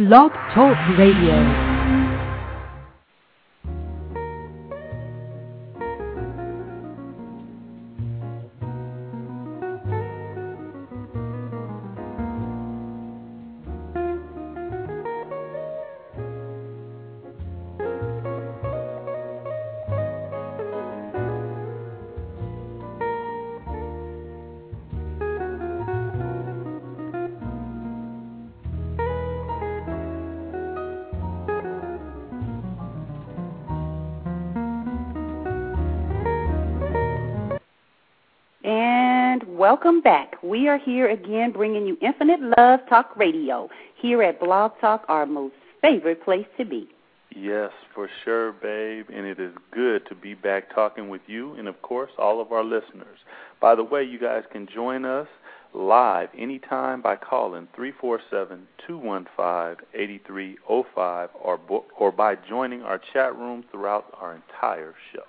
Blog Talk Radio. Welcome back. We are here again bringing you Infinite Love Talk Radio here at Blog Talk, our most favorite place to be. Yes, for sure, babe. And it is good to be back talking with you and, of course, all of our listeners. By the way, you guys can join us live anytime by calling 347-215-8305 or, or by joining our chat room throughout our entire show.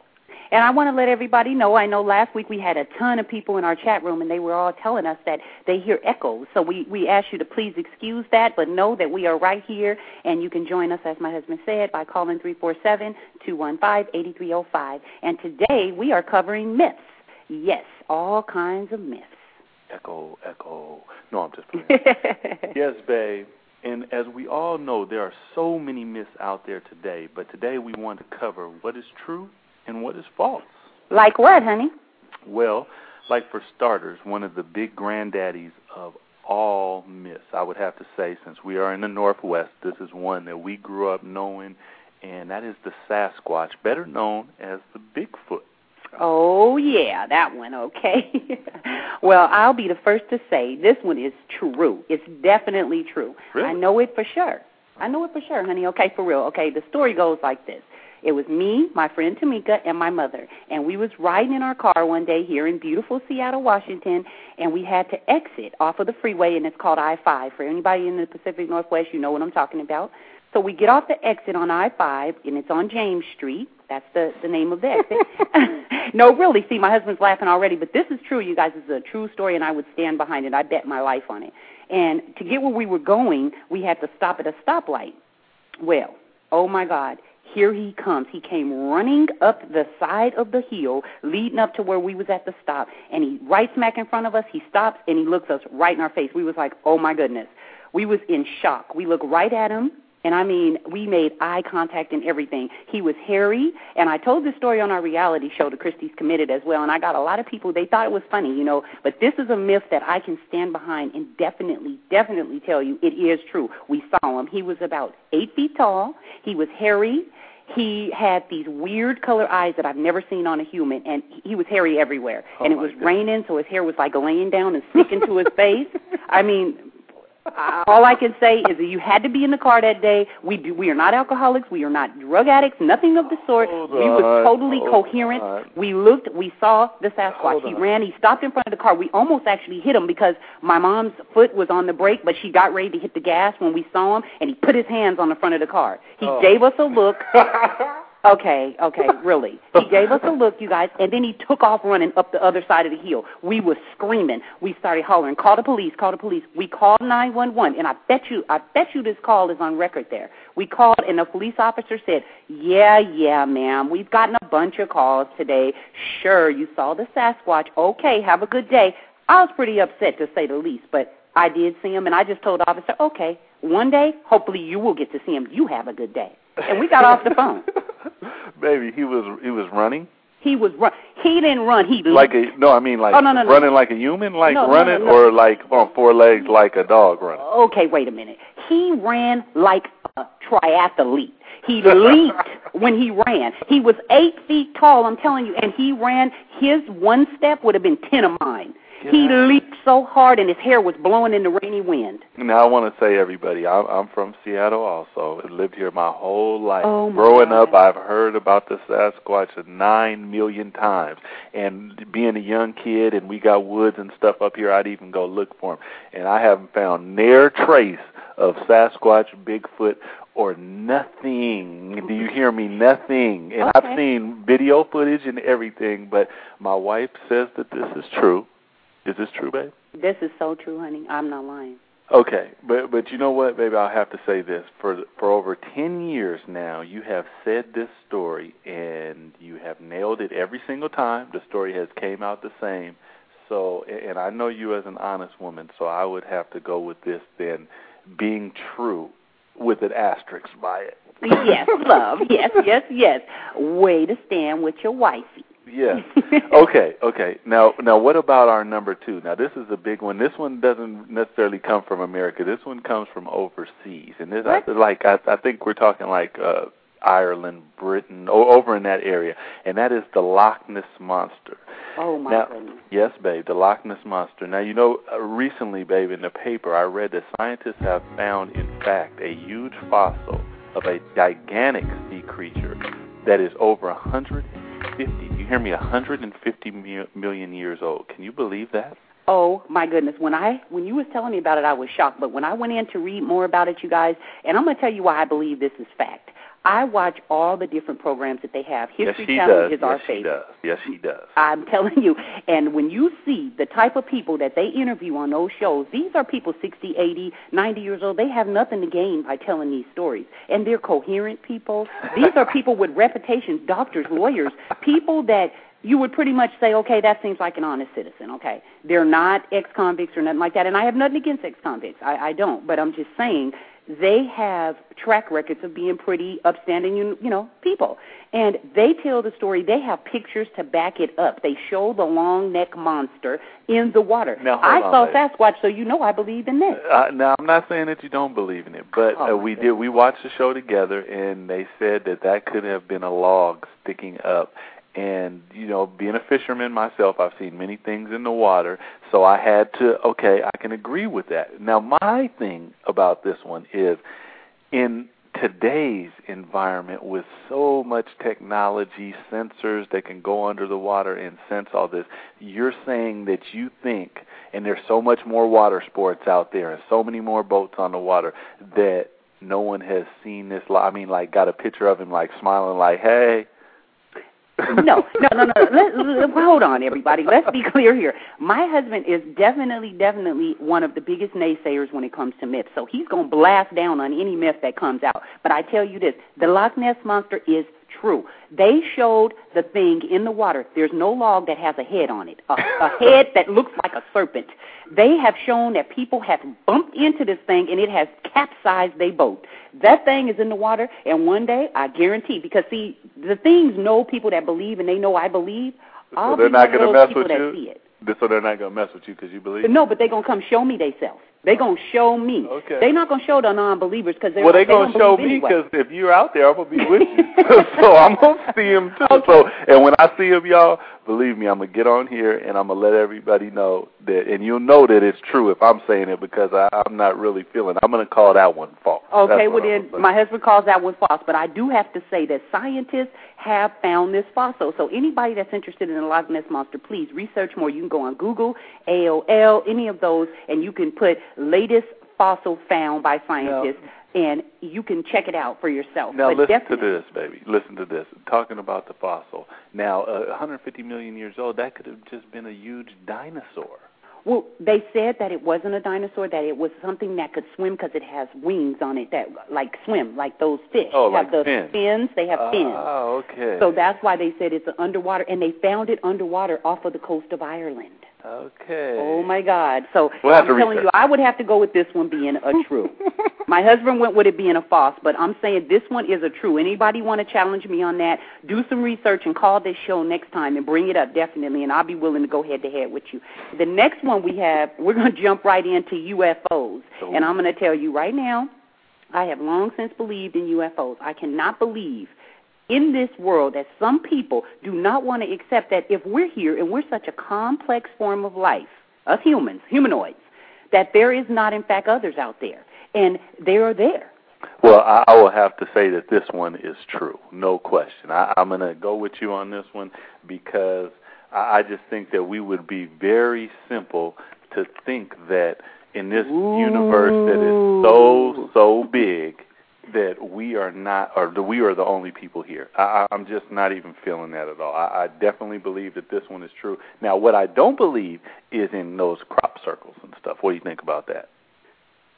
And I want to let everybody know, I know last week we had a ton of people in our chat room and they were all telling us that they hear echoes. So we, we ask you to please excuse that, but know that we are right here and you can join us, as my husband said, by calling 347-215-8305. And today we are covering myths. Yes, all kinds of myths. Echo, echo. No, I'm just playing. yes, babe. And as we all know, there are so many myths out there today, but today we want to cover what is true and what is false. Like what, honey? Well, like for starters, one of the big granddaddies of all myths, I would have to say, since we are in the Northwest, this is one that we grew up knowing, and that is the Sasquatch, better known as the Bigfoot. Oh, yeah, that one, okay. well, I'll be the first to say this one is true. It's definitely true. Really? I know it for sure. I know it for sure, honey. Okay, for real. Okay, the story goes like this. It was me, my friend Tamika, and my mother. And we was riding in our car one day here in beautiful Seattle, Washington, and we had to exit off of the freeway, and it's called I-5. For anybody in the Pacific Northwest, you know what I'm talking about. So we get off the exit on I-5, and it's on James Street. That's the, the name of the exit. no, really. See, my husband's laughing already, but this is true, you guys. This is a true story, and I would stand behind it. I bet my life on it. And to get where we were going, we had to stop at a stoplight. Well, oh my God, here he comes. He came running up the side of the hill leading up to where we was at the stop, and he right smack in front of us. He stops and he looks us right in our face. We was like, "Oh my goodness!" We was in shock. We look right at him. And I mean, we made eye contact and everything. He was hairy, and I told this story on our reality show, The Christie's Committed, as well. And I got a lot of people, they thought it was funny, you know. But this is a myth that I can stand behind and definitely, definitely tell you it is true. We saw him. He was about eight feet tall. He was hairy. He had these weird color eyes that I've never seen on a human, and he was hairy everywhere. Oh and it was God. raining, so his hair was like laying down and sticking to his face. I mean, all I can say is that you had to be in the car that day. We do, we are not alcoholics. We are not drug addicts. Nothing of the oh, sort. Hold we were totally coherent. on. We looked. We saw the Sasquatch. Hold He on. ran. He stopped in front of the car. We almost actually hit him because my mom's foot was on the brake, but she got ready to hit the gas when we saw him, and he put his hands on the front of the car. He Oh. gave us a look. Okay, okay, really. He gave us a look, you guys, and then he took off running up the other side of the hill. We were screaming. We started hollering, "Call the police! Call the police!" We called 911, and I bet you, I bet you, this call is on record there. We called, and the police officer said, "Yeah, yeah, ma'am, we've gotten a bunch of calls today. Sure, you saw the Sasquatch. Okay, have a good day." I was pretty upset to say the least, but I did see him, and I just told the officer, "Okay, one day, hopefully, you will get to see him. You have a good day." And we got off the phone. Baby, he was he was running He was run. He didn't run. He like a no, I mean like Oh, no, no, no. running like a human, like running, or like on four legs like a dog running. Okay, wait a minute. He ran like a triathlete. He leaped when he ran. He was eight feet tall, I'm telling you, and he ran. His one step would have been ten of mine. He leaped so hard, and his hair was blowing in the rainy wind. Now I want to say, everybody, I'm, I'm from Seattle. Also, I lived here my whole life. Oh, my Growing God. up, I've heard about the Sasquatch nine million times. And being a young kid, and we got woods and stuff up here, I'd even go look for him. And I haven't found near trace of Sasquatch, Bigfoot, or nothing. Do you hear me? Nothing. And Okay. I've seen video footage and everything, but my wife says that this is true. Is this true, babe? This is so true, honey. I'm not lying. Okay, but but you know what, baby? I'll have to say this for for over ten years now. You have said this story, and you have nailed it every single time. The story has came out the same. So, and I know you as an honest woman, so I would have to go with this then, being true, with an asterisk by it. yes, love. Yes, yes, yes. Way to stand with your wifey. Yes. okay. Okay. Now, now, what about our number two? Now, this is a big one. This one doesn't necessarily come from America. This one comes from overseas, and this, I, like, I, I think we're talking like uh, Ireland, Britain, over in that area, and that is the Loch Ness monster. Oh my now, goodness. Yes, babe, the Loch Ness monster. Now you know, uh, recently, babe, in the paper, I read that scientists have found, in fact, a huge fossil of a gigantic sea creature that is over a hundred 150. Hear me? 150 million years old. Can you believe that? Oh my goodness! When I when you was telling me about it, I was shocked. But when I went in to read more about it, you guys, and I'm going to tell you why I believe this is fact. I watch all the different programs that they have. History yes, Channel does. is our yes, favorite. Does. Yes, he does. I'm telling you. And when you see the type of people that they interview on those shows, these are people 60, 80, 90 years old. They have nothing to gain by telling these stories. And they're coherent people. These are people with reputations, doctors, lawyers, people that you would pretty much say, okay, that seems like an honest citizen. Okay, they're not ex-convicts or nothing like that, and I have nothing against ex-convicts. I, I don't, but I'm just saying they have track records of being pretty upstanding, you, you know, people. And they tell the story. They have pictures to back it up. They show the long neck monster in the water. Now, I on, saw babe. Sasquatch, so you know I believe in this. Uh, now, I'm not saying that you don't believe in it, but Oh, uh, we did. We watched the show together, and they said that that could have been a log sticking up. And you know, being a fisherman myself, I've seen many things in the water, so I had to. Okay, I can agree with that. Now, my thing about this one is in today's environment with so much technology, sensors that can go under the water and sense all this, you're saying that you think, and there's so much more water sports out there and so many more boats on the water that no one has seen this. I mean, like, got a picture of him like smiling, like, hey. No, no, no, no. Let, let, hold on, everybody. Let's be clear here. My husband is definitely, definitely one of the biggest naysayers when it comes to myths. So he's going to blast down on any myth that comes out. But I tell you this: the Loch Ness monster is true. They showed the thing in the water. There's no log that has a head on it, a, a head that looks like a serpent. They have shown that people have bumped into this thing and it has capsized their boat. That thing is in the water, and one day, I guarantee, because see, the things know people that believe, and they know I believe. I'll so they're be not going to mess with you. So they're not going to mess with you because you believe. No, but they're going to come show me themselves. They're going to show me. Okay. They're not going to show the non-believers because they're well, they're they gonna show me anyway. because if you're out there, I'm gonna be with you. so I'm gonna see him too. So, and when I see him, y'all, believe me, I'm gonna get on here and I'm gonna let everybody know that, and you'll know that it's true if I'm saying it because I, I'm not really feeling. I'm gonna call that one false. Okay, That's well then, my husband calls that one false, but I do have to say that scientists have found this fossil. So anybody that's interested in the Loch Ness monster, please research more. You can go on Google, AOL, any of those, and you can put latest fossil found by scientists, and you can check it out for yourself. Now but listen to this, baby. Listen to this. Talking about the fossil. Now, uh, 150 million years old. That could have just been a huge dinosaur. Well, they said that it wasn't a dinosaur; that it was something that could swim because it has wings on it that like swim, like those fish Oh, have like the fins. They have fins. Oh, okay. So that's why they said it's underwater, and they found it underwater off of the coast of Ireland. Okay. Oh my God! So We'll I'm telling research. you, I would have to go with this one being a true. my husband went with it being a false, but I'm saying this one is a true. Anybody want to challenge me on that? Do some research and call this show next time and bring it up definitely, and I'll be willing to go head to head with you. The next one we have, we're going to jump right into UFOs, So- and I'm going to tell you right now, I have long since believed in UFOs. I cannot believe in this world that some people do not want to accept that if we're here and we're such a complex form of life, us humans, humanoids, that there is not in fact others out there. And they are there. Well, I, will have to say that this one is true, no question. I, I'm going to go with you on this one because I, I just think that we would be very simple to think that in this universe that is so so big that we are not, or that we are the only people here. I, I'm just not even feeling that at all. I, I definitely believe that this one is true. Now, what I don't believe is in those crop circles and stuff. What do you think about that?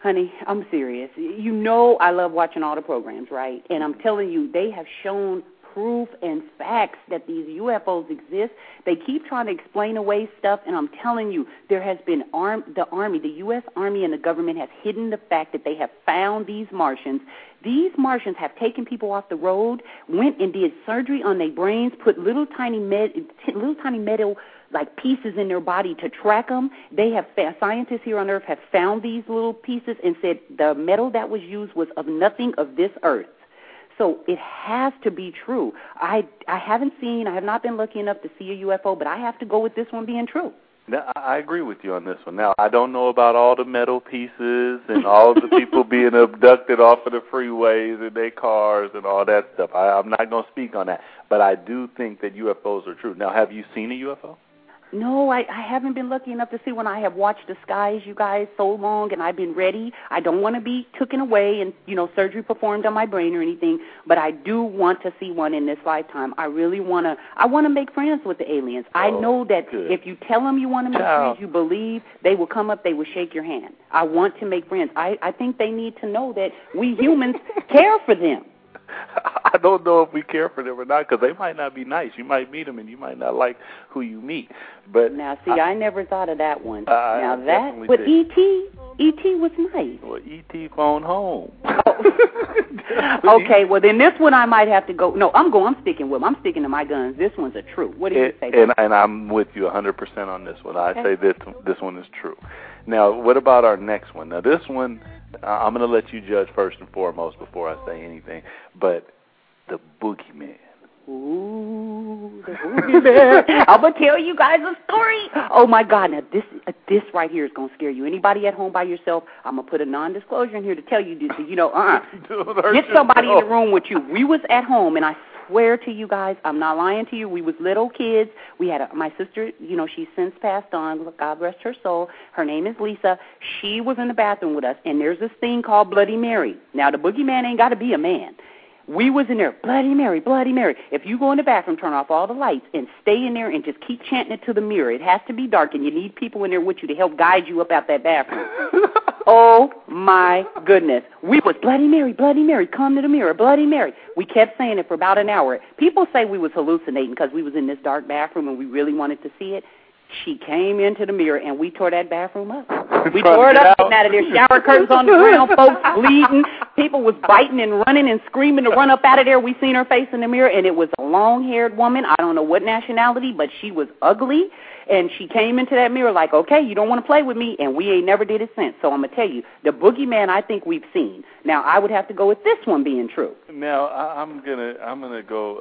Honey, I'm serious. You know I love watching all the programs, right? And I'm telling you, they have shown proof and facts that these UFOs exist. They keep trying to explain away stuff, and I'm telling you, there has been arm the army, the U.S. Army, and the government have hidden the fact that they have found these Martians. These Martians have taken people off the road, went and did surgery on their brains, put little tiny med, little tiny metal like pieces in their body to track them. They have scientists here on Earth have found these little pieces and said the metal that was used was of nothing of this Earth. So it has to be true. I I haven't seen, I have not been lucky enough to see a UFO, but I have to go with this one being true. Now, I agree with you on this one. Now, I don't know about all the metal pieces and all the people being abducted off of the freeways in their cars and all that stuff. I, I'm not going to speak on that, but I do think that UFOs are true. Now, have you seen a UFO? No, I, I haven't been lucky enough to see one. I have watched the skies, you guys, so long, and I've been ready. I don't want to be taken away and you know surgery performed on my brain or anything, but I do want to see one in this lifetime. I really want to. I want to make friends with the aliens. Oh, I know that good. if you tell them you want to make Ciao. friends, you believe they will come up, they will shake your hand. I want to make friends. I I think they need to know that we humans care for them. I don't know if we care for them or not because they might not be nice. You might meet them and you might not like who you meet. But Now, see, I, never thought of that one. I now that, but did. ET, ET was nice. well, ET phone home. Oh. okay, well then this one I might have to go. No, I'm going. I'm sticking with. 'em. I'm sticking to my guns. This one's a true. What do you And, say? and and I'm with you 100% on this one. I Okay. say this this one is true. Now, what about our next one? Now, this one uh, I'm going to let you judge first and foremost before I say anything. But the boogeyman. Ooh, the boogeyman. I'm gonna tell you guys a story. Oh my God! Now this uh, this right here is gonna scare you. Anybody at home by yourself? I'm gonna put a non-disclosure in here to tell you. this, You know, uh, Don't get somebody in the room with you. We was at home, and I swear to you guys, I'm not lying to you. We was little kids. We had a, my sister. You know, she's since passed on. God rest her soul. Her name is Lisa. She was in the bathroom with us, and there's this thing called Bloody Mary. Now, the boogeyman ain't got to be a man. We was in there, Bloody Mary, Bloody Mary. If you go in the bathroom, turn off all the lights and stay in there and just keep chanting it to the mirror. It has to be dark, and you need people in there with you to help guide you up out that bathroom. Oh my goodness. We was Bloody Mary, Bloody Mary, come to the mirror, Bloody Mary. We kept saying it for about an hour. People say we was hallucinating because we was in this dark bathroom and we really wanted to see it. She came into the mirror and we tore that bathroom up. We tore it up, out. getting out of there, shower curtains on the ground, folks bleeding. People was biting and running and screaming to run up out of there. We seen her face in the mirror and it was a long haired woman. I don't know what nationality, but she was ugly. And she came into that mirror like, okay, you don't want to play with me, and we ain't never did it since. So I'm gonna tell you, the boogeyman I think we've seen. Now I would have to go with this one being true. Now I'm gonna I'm gonna go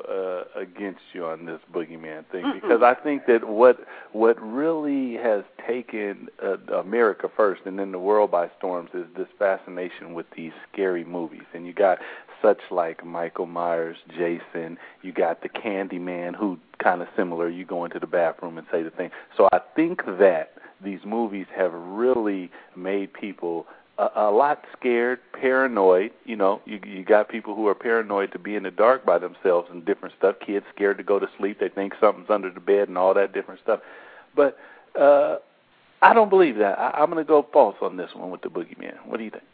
uh, against you on this boogeyman thing Mm-mm. because I think that what what really has taken uh, America first and then the world by storms is this fascination with these scary movies, and you got such like Michael Myers, Jason, you got the Candyman, who kind of similar. You go into the bathroom and say the thing. So I think that these movies have really made people a, a lot scared, paranoid. You know, you you got people who are paranoid to be in the dark by themselves and different stuff. Kids scared to go to sleep. They think something's under the bed and all that different stuff. But uh I don't believe that. I, I'm going to go false on this one with the boogeyman. What do you think?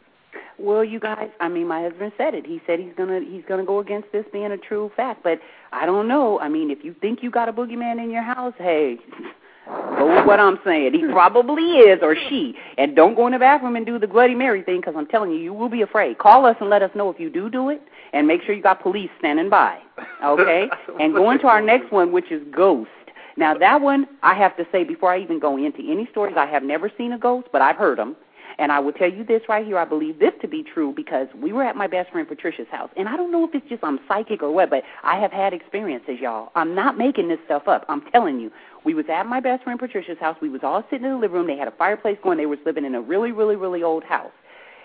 Well, you guys, I mean, my husband said it. He said he's gonna he's gonna go against this being a true fact. But I don't know. I mean, if you think you got a boogeyman in your house, hey, go with what I'm saying. He probably is or she. And don't go in the bathroom and do the Bloody Mary thing because I'm telling you, you will be afraid. Call us and let us know if you do do it, and make sure you got police standing by. Okay. and go into our next one, which is ghost. Now that one, I have to say before I even go into any stories, I have never seen a ghost, but I've heard them. And I will tell you this right here. I believe this to be true because we were at my best friend Patricia's house. And I don't know if it's just I'm psychic or what, but I have had experiences, y'all. I'm not making this stuff up. I'm telling you. We was at my best friend Patricia's house. We was all sitting in the living room. They had a fireplace going. They was living in a really, really, really old house.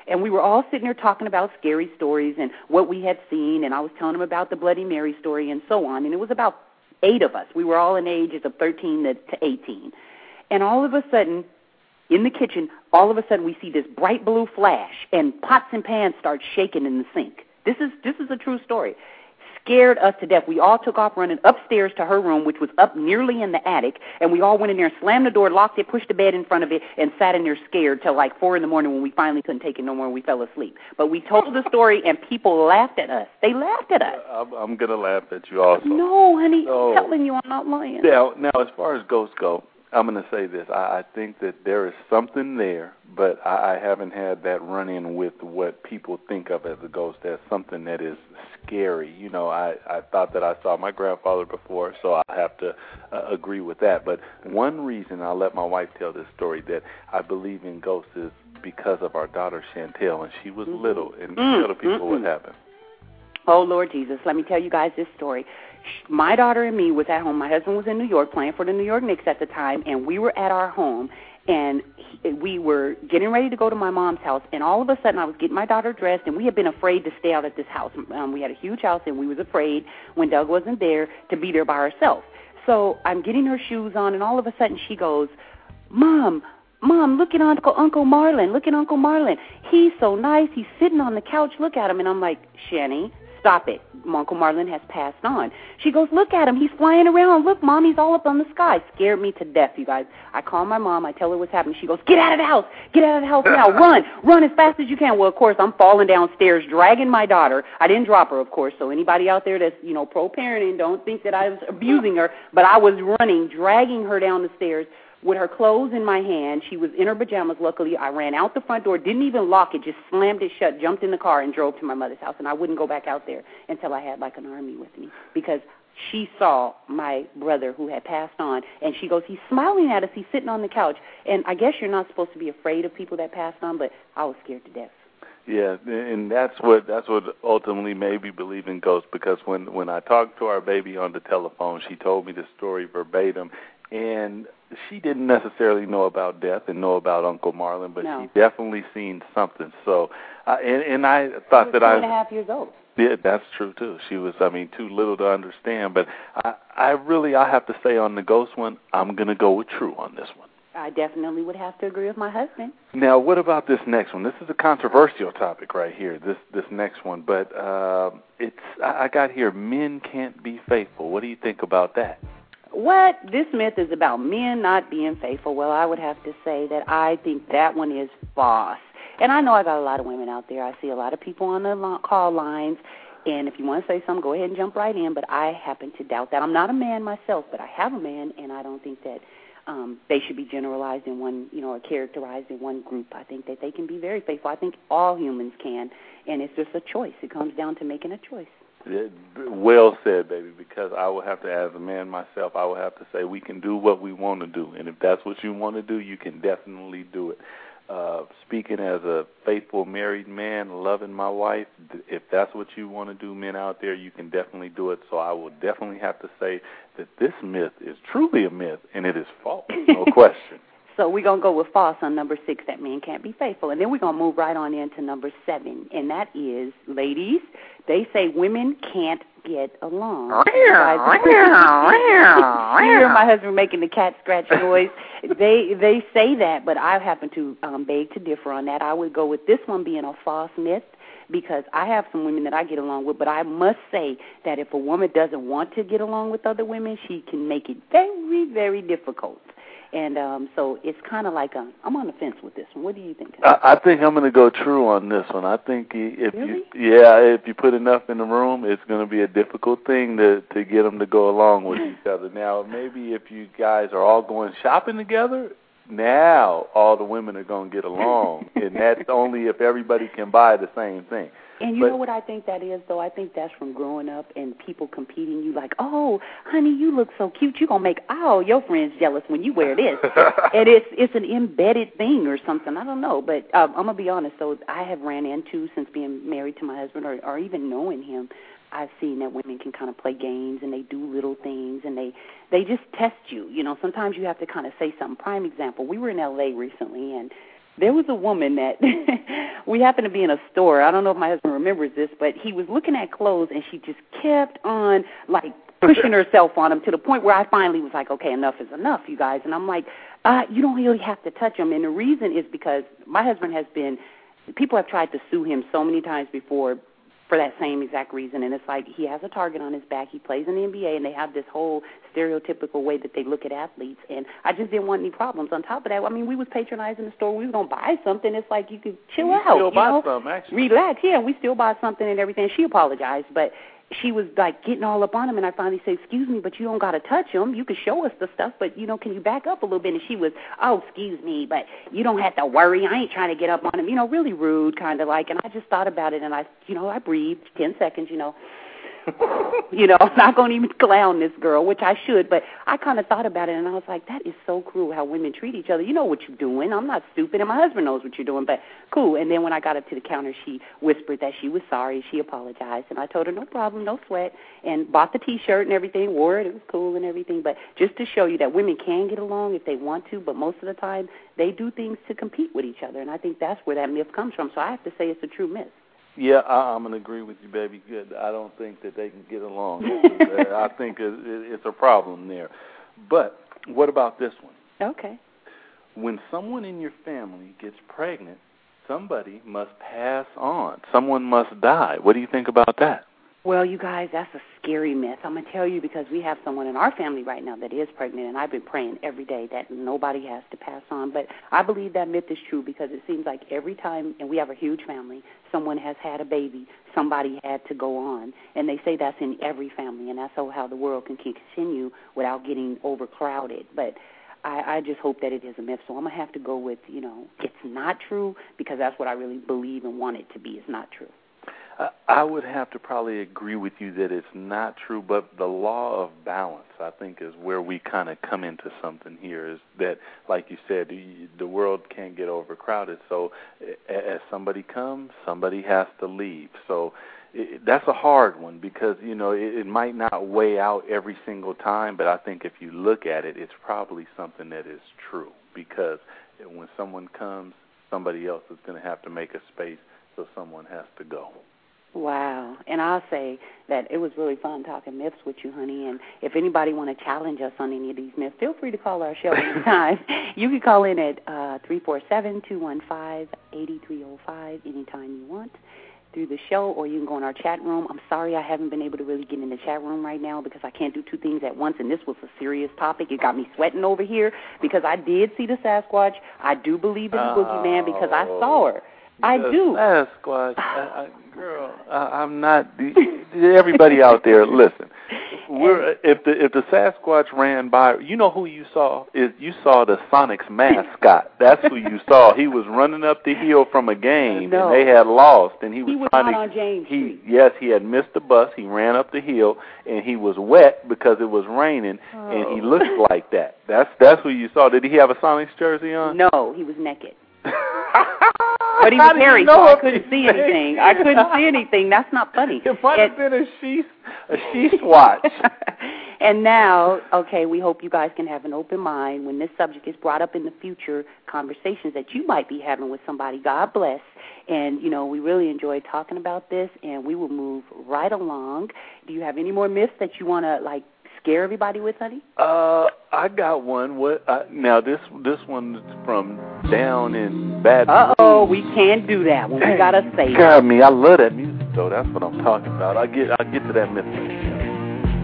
And we were all sitting there talking about scary stories and what we had seen. And I was telling them about the Bloody Mary story and so on. And it was about eight of us. We were all in ages of 13 to, to 18. And all of a sudden, in the kitchen, all of a sudden we see this bright blue flash, and pots and pans start shaking in the sink. This is this is a true story. scared us to death. We all took off running upstairs to her room, which was up nearly in the attic, and we all went in there, slammed the door, locked it, pushed the bed in front of it, and sat in there scared till like four in the morning when we finally couldn't take it no more and we fell asleep. But we told the story, and people laughed at us. They laughed at us. I'm, I'm gonna laugh at you also. No, honey, No. I'm telling you, I'm not lying. Now, now, as far as ghosts go, I'm going to say this. I, I think that there is something there, but I, I haven't had that run in with what people think of as a ghost as something that is scary. You know, I, I thought that I saw my grandfather before, so I have to uh, agree with that. But one reason I'll let my wife tell this story that I believe in ghosts is because of our daughter Chantel, and she was Mhm. little, and Mm, tell the people what mm-mm. happened. Oh Lord Jesus, let me tell you guys this story. My daughter and me was at home. My husband was in New York playing for the New York Knicks at the time, and we were at our home, and we were getting ready to go to my mom's house. And all of a sudden, I was getting my daughter dressed, and we had been afraid to stay out at this house. Um, we had a huge house, and we was afraid when Doug wasn't there to be there by herself. So I'm getting her shoes on, and all of a sudden she goes, "Mom, Mom, look at Uncle Uncle Marlin. Look at Uncle Marlin. He's so nice. He's sitting on the couch. Look at him." And I'm like, "Shanny, stop it. Uncle Marlin has passed on." She goes, "Look at him. He's flying around. Look, Mommy's all up on the sky." Scared me to death, you guys. I call my mom. I tell her what's happening. She goes, "Get out of the house. Get out of the house now. Run. Run as fast as you can." Well, of course, I'm falling downstairs, dragging my daughter. I didn't drop her, of course. So anybody out there that's you know pro-parenting, don't think that I was abusing her. But I was running, dragging her down the stairs with her clothes in my hand. She was in her pajamas. Luckily, I ran out the front door, didn't even lock it, just slammed it shut, jumped in the car, and drove to my mother's house. And I wouldn't go back out there until I had like an army with me because she saw my brother who had passed on, and she goes, "He's smiling at us. He's sitting on the couch." And I guess you're not supposed to be afraid of people that passed on, but I was scared to death. Yeah, and that's what that's what ultimately made me believe in ghosts because when when I talked to our baby on the telephone, she told me the story verbatim, and she didn't necessarily know about death and know about Uncle Marlin, but No. she definitely seen something. So, uh, and and I thought I was that two I and a half years old. yeah, that's true too. She was, I mean, too little to understand. But I, I really, I have to say on the ghost one, I'm gonna go with true on this one. I definitely would have to agree with my husband. Now, what about this next one? This is a controversial topic right here. This this next one, but uh, it's I got here. Men can't be faithful. What do you think about that? What this myth is about men not being faithful. Well, I would have to say that I think that one is false. And I know I got a lot of women out there. I see a lot of people on the call lines. And if you want to say something, go ahead and jump right in. But I happen to doubt that. I'm not a man myself, but I have a man, and I don't think that um, they should be generalized in one, you know, or characterized in one group. I think that they can be very faithful. I think all humans can, and it's just a choice. It comes down to making a choice. Well said, baby. Because I will have to, as a man myself, I will have to say we can do what we want to do, and if that's what you want to do, you can definitely do it. Uh, speaking as a faithful married man, loving my wife, if that's what you want to do, men out there, you can definitely do it. So I will definitely have to say that this myth is truly a myth, and it is false, no question. So we're going to go with false on number six, that men can't be faithful. And then we're going to move right on into number seven, and that is, ladies, they say women can't get along. you hear my husband making the cat scratch noise. they they say that, but I happen to um, beg to differ on that. I would go with this one being a false myth because I have some women that I get along with, but I must say that if a woman doesn't want to get along with other women, she can make it very, very difficult. And um so it's kind of like a, I'm on the fence with this one. What do you think? I, I think I'm going to go true on this one. I think if Really? you, yeah, if you put enough in the room, it's going to be a difficult thing to to get them to go along with each other. Now, maybe if you guys are all going shopping together, now all the women are going to get along, and that's only if everybody can buy the same thing. And you But- know what I think that is, though? I think that's from growing up and people competing. You like, oh, honey, you look so cute. You're gonna make all your friends jealous when you wear this. and it's it's an embedded thing or something. I don't know, but um, I'm gonna be honest. So I have ran into since being married to my husband, or or even knowing him. I've seen that women can kind of play games and they do little things and they they just test you. You know, sometimes you have to kind of say something. Prime example: we were in L.A. recently and there was a woman that we happened to be in a store. I don't know if my husband remembers this, but he was looking at clothes and she just kept on like pushing herself on him to the point where I finally was like, okay, enough is enough, you guys. And I'm like, uh, you don't really have to touch him. And the reason is because my husband has been, people have tried to sue him so many times before for that same exact reason. And it's like he has a target on his back. He plays in the NBA, and they have this whole stereotypical way that they look at athletes. And I just didn't want any problems. On top of that, I mean, we was patronizing the store. We was gonna buy something. It's like you could chill you out, still you buy know, some, actually. relax. Yeah, we still buy something and everything. She apologized, but she was like getting all up on him and I finally said, Excuse me, but you don't gotta touch him. You can show us the stuff, but you know, can you back up a little bit? And she was, Oh, excuse me, but you don't have to worry. I ain't trying to get up on him, you know, really rude kinda like and I just thought about it and I you know, I breathed ten seconds, you know, you know, I'm not going to even clown this girl, which I should, but I kind of thought about it and I was like, that is so cruel how women treat each other. You know what you're doing. I'm not stupid, and my husband knows what you're doing, but cool. And then when I got up to the counter, she whispered that she was sorry. She apologized, and I told her, no problem, no sweat, and bought the T-shirt and everything, wore it. It was cool and everything. But just to show you that women can get along if they want to, but most of the time they do things to compete with each other, and I think that's where that myth comes from. So I have to say it's a true myth. Yeah, I, I'm going to agree with you, baby. Good. I don't think that they can get along. I think it, it, it's a problem there. But what about this one? Okay. When someone in your family gets pregnant, somebody must pass on. Someone must die. What do you think about that? Well, you guys, that's a scary myth. I'm going to tell you because we have someone in our family right now that is pregnant, and I've been praying every day that nobody has to pass on. But I believe that myth is true because it seems like every time, and we have a huge family, someone has had a baby, somebody had to go on. And they say that's in every family, and that's how the world can continue without getting overcrowded. But I, I just hope that it is a myth. So I'm going to have to go with, you know, it's not true because that's what I really believe and want it to be. It's not true. I would have to probably agree with you that it's not true, but the law of balance, I think, is where we kind of come into something here. Is that, like you said, the world can't get overcrowded. So, as somebody comes, somebody has to leave. So, that's a hard one because you know it might not weigh out every single time, but I think if you look at it, it's probably something that is true because when someone comes, somebody else is going to have to make a space, so someone has to go. Wow. And I'll say that it was really fun talking myths with you, honey. And if anybody want to challenge us on any of these myths, feel free to call our show anytime. you can call in at uh, three four seven two one five eighty three zero five anytime you want through the show, or you can go in our chat room. I'm sorry I haven't been able to really get in the chat room right now because I can't do two things at once, and this was a serious topic. It got me sweating over here because I did see the Sasquatch. I do believe in the oh. boogeyman because I saw her. I do. Sasquatch, I, I, girl, I, I'm not. Everybody out there, listen. We're if the if the Sasquatch ran by, you know who you saw is you saw the Sonics mascot. That's who you saw. He was running up the hill from a game, no. and they had lost, and he was, he was trying not to. on James he Street. yes, he had missed the bus. He ran up the hill, and he was wet because it was raining, oh. and he oh. looked like that. That's that's who you saw. Did he have a Sonics jersey on? No, he was naked. But he was hairy, so I couldn't see anything. I couldn't see anything. That's not funny. It might have been a she a she watch. and now, okay, we hope you guys can have an open mind when this subject is brought up in the future conversations that you might be having with somebody. God bless. And you know, we really enjoyed talking about this, and we will move right along. Do you have any more myths that you want to like scare everybody with, honey? Uh, I got one. What? Uh, now this this one's from down in Bad. Uh oh, we can't do that one. We gotta say. God, me, I love that music though. That's what I'm talking about. I get I get to that myth.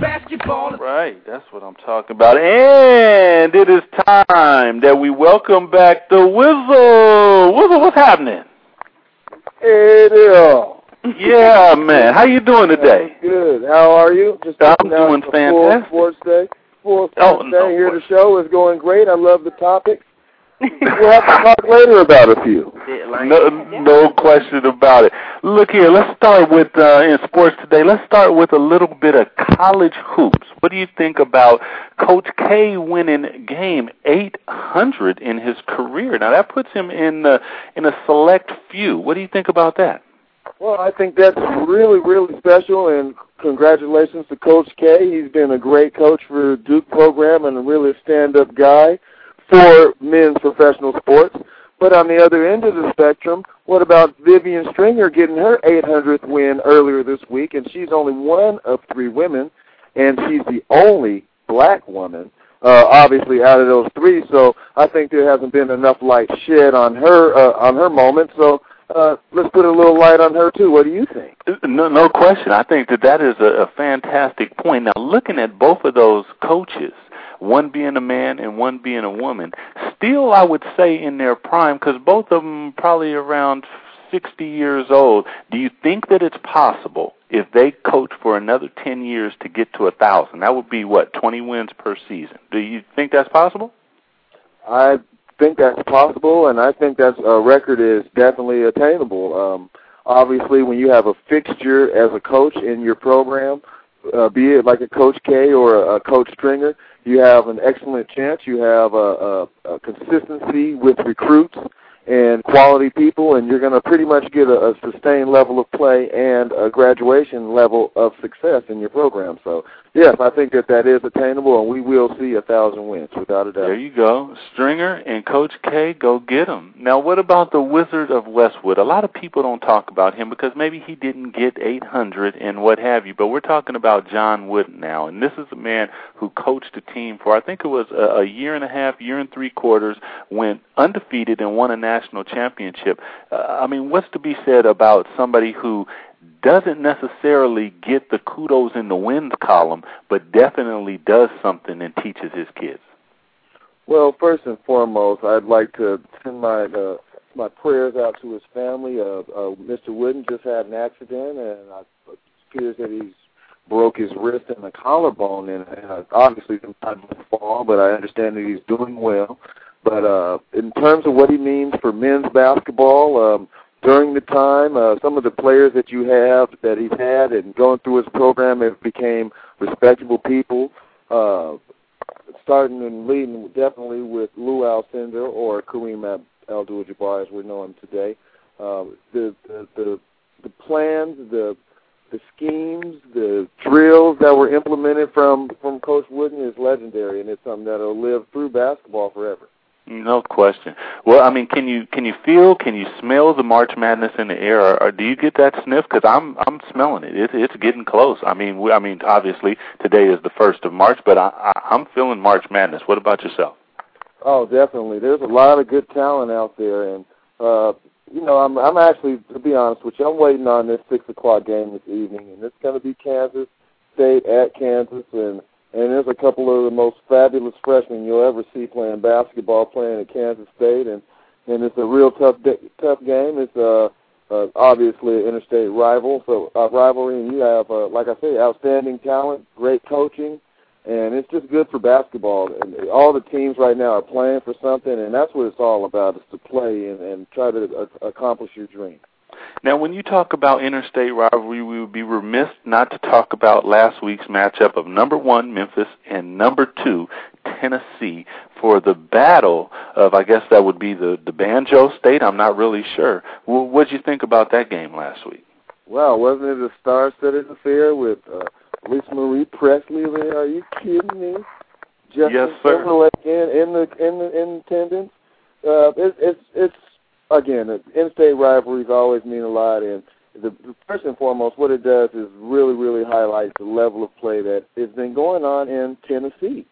Basketball. Right, that's what I'm talking about. And it is time that we welcome back the Wizzle. Wizzle, what's happening? Hey there. Yeah, man. How you doing today? Good. How are you? Just I'm doing fantastic. Sports day. Full Oh, sports no day. Here the show is going great. I love the topic. we'll have to talk later about a few. No, no question about it. Look here, let's start with uh, in sports today. Let's start with a little bit of college hoops. What do you think about Coach K winning game 800 in his career? Now that puts him in the in a select few. What do you think about that? Well, I think that's really, really special, and congratulations to Coach K. He's been a great coach for the Duke program and a really stand-up guy for men's professional sports. But on the other end of the spectrum, what about Vivian Stringer getting her 800th win earlier this week? And she's only one of three women, and she's the only black woman, uh, obviously out of those three. So I think there hasn't been enough light shed on her uh, on her moment. So uh, let's put a little light on her too. What do you think? No, no question. I think that that is a, a fantastic point. Now, looking at both of those coaches, one being a man and one being a woman, still I would say in their prime, because both of them probably around 60 years old. Do you think that it's possible if they coach for another 10 years to get to a thousand? That would be what 20 wins per season. Do you think that's possible? I think that's possible, and I think that a record is definitely attainable. Um, obviously, when you have a fixture as a coach in your program, uh, be it like a Coach K or a, Coach Stringer, you have an excellent chance. You have a, a, a consistency with recruits and quality people, and you're going to pretty much get a, a sustained level of play and a graduation level of success in your program. So, yes, I think that that is attainable, and we will see a thousand wins without a doubt. There you go, Stringer and Coach K, go get them. Now, what about the Wizard of Westwood? A lot of people don't talk about him because maybe he didn't get 800 and what have you, but we're talking about John Wooden now, and this is a man who coached a team for I think it was a, a year and a half, year and three quarters, went undefeated and won a national championship. Uh, I mean, what's to be said about somebody who doesn't necessarily get the kudos in the wins column, but definitely does something and teaches his kids? Well, first and foremost, I'd like to send my uh, my prayers out to his family. Uh, uh, Mr. Wooden just had an accident, and it appears that he's broke his wrist and the collarbone, and, and uh, obviously not fall, but I understand that he's doing well. But uh, in terms of what he means for men's basketball, um, during the time, uh, some of the players that you have that he's had and going through his program have became respectable people. Uh, starting and leading definitely with Lou Alcindor or Kareem Abdul-Jabbar as we know him today. Uh, the, the the the plans, the the schemes, the drills that were implemented from from Coach Wooden is legendary, and it's something that'll live through basketball forever. No question. Well, I mean, can you can you feel, can you smell the March Madness in the air, or, or do you get that sniff? Because I'm I'm smelling it. It's it's getting close. I mean, we, I mean, obviously today is the first of March, but I, I I'm feeling March Madness. What about yourself? Oh, definitely. There's a lot of good talent out there, and uh, you know, I'm I'm actually to be honest with you, I'm waiting on this six o'clock game this evening, and it's going to be Kansas State at Kansas, and and there's a couple of the most fabulous freshmen you'll ever see playing basketball, playing at Kansas State, and and it's a real tough tough game. It's uh, uh obviously an interstate rival, so uh, rivalry, and you have uh, like I say, outstanding talent, great coaching, and it's just good for basketball. And all the teams right now are playing for something, and that's what it's all about: is to play and, and try to uh, accomplish your dream. Now, when you talk about interstate rivalry, we would be remiss not to talk about last week's matchup of number one Memphis and number two Tennessee for the battle of, I guess that would be the the Banjo State. I'm not really sure. Well, what did you think about that game last week? Well, wasn't it a star-studded affair with uh, Lisa Marie Presley? There, are you kidding me? Justin yes, sir. Timberlake in, in the in the in attendance. Uh, it, it's it's again, in-state rivalries always mean a lot, and the, first and foremost, what it does is really, really highlight the level of play that has been going on in Tennessee.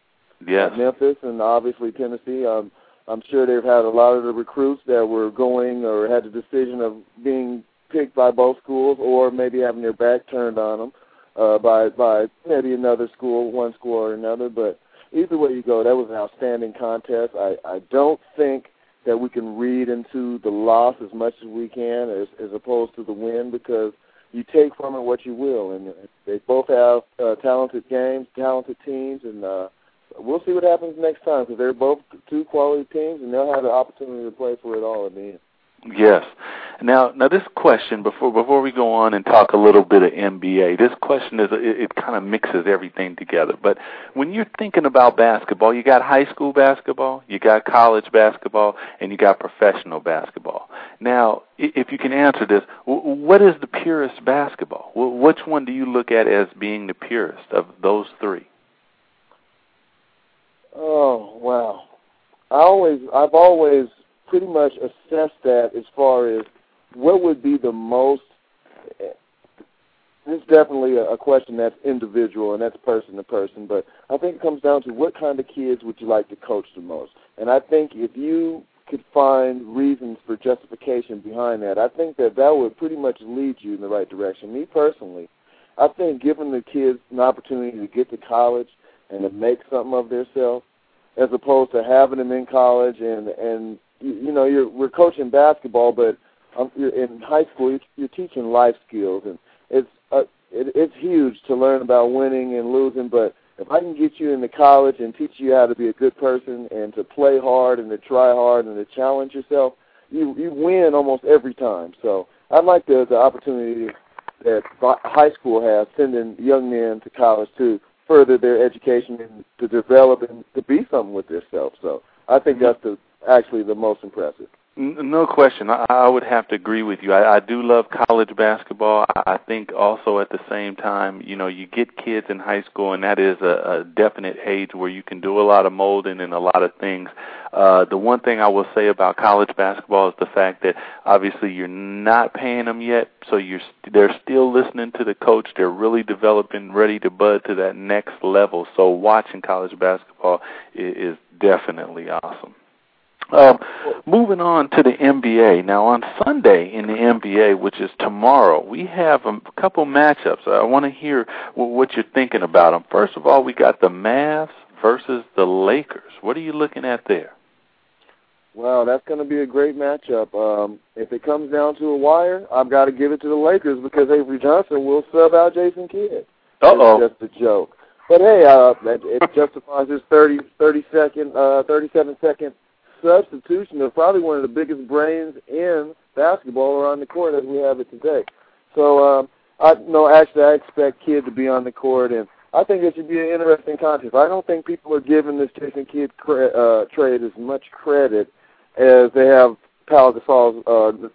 Yes. Uh, Memphis and obviously Tennessee. Um, I'm sure they've had a lot of the recruits that were going or had the decision of being picked by both schools or maybe having their back turned on them uh, by by maybe another school, one school or another. But either way you go, that was an outstanding contest. I, I don't think that we can read into the loss as much as we can, as, as opposed to the win, because you take from it what you will, and they both have uh, talented games, talented teams, and uh, we'll see what happens next time because they're both two quality teams, and they'll have the opportunity to play for it all at the end. Yes. Now, now this question before before we go on and talk a little bit of NBA, this question is it, it kind of mixes everything together. But when you're thinking about basketball, you got high school basketball, you got college basketball, and you got professional basketball. Now, if you can answer this, what is the purest basketball? Which one do you look at as being the purest of those three? Oh wow! I always, I've always pretty much assessed that as far as what would be the most. This is definitely a, question that's individual and that's person to person, but I think it comes down to what kind of kids would you like to coach the most. And I think if you could find reasons for justification behind that, I think that that would pretty much lead you in the right direction. Me personally, I think giving the kids an opportunity to get to college and to make something of themselves, as opposed to having them in college and and you, know you're we're coaching basketball, but um, in high school you're, you're teaching life skills, and it's uh, it, it's huge to learn about winning and losing, but if I can get you into college and teach you how to be a good person and to play hard and to try hard and to challenge yourself, you you win almost every time. So I like the the opportunity that high school has sending young men to college to further their education and to develop and to be something with themselves. So I think that's the actually the most impressive. No question. I, I would have to agree with you. I, I do love college basketball. I think also at the same time, you know, you get kids in high school, and that is a, a definite age where you can do a lot of molding and a lot of things. Uh, the one thing I will say about college basketball is the fact that obviously you're not paying them yet, so you're they're still listening to the coach. They're really developing, ready to bud to that next level. So watching college basketball is, is definitely awesome. Um, moving on to the NBA. Now, on Sunday in the NBA, which is tomorrow, we have a couple matchups. I want to hear what you're thinking about them. First of all, we got the Mavs versus the Lakers. What are you looking at there? Well, that's going to be a great matchup. Um, if it comes down to a wire, I've got to give it to the Lakers because Avery Johnson will sub out Jason Kidd. Uh oh. Just a joke. But hey, uh, it, it justifies his 30, 30 second, uh, 37 second substitution of probably one of the biggest brains in basketball around the court as we have it today. So, um, I no, actually, I expect Kidd to be on the court, and I think it should be an interesting contest. I don't think people are giving this Jason Kidd cre- uh, trade as much credit as they have Pau Gasol's. Uh,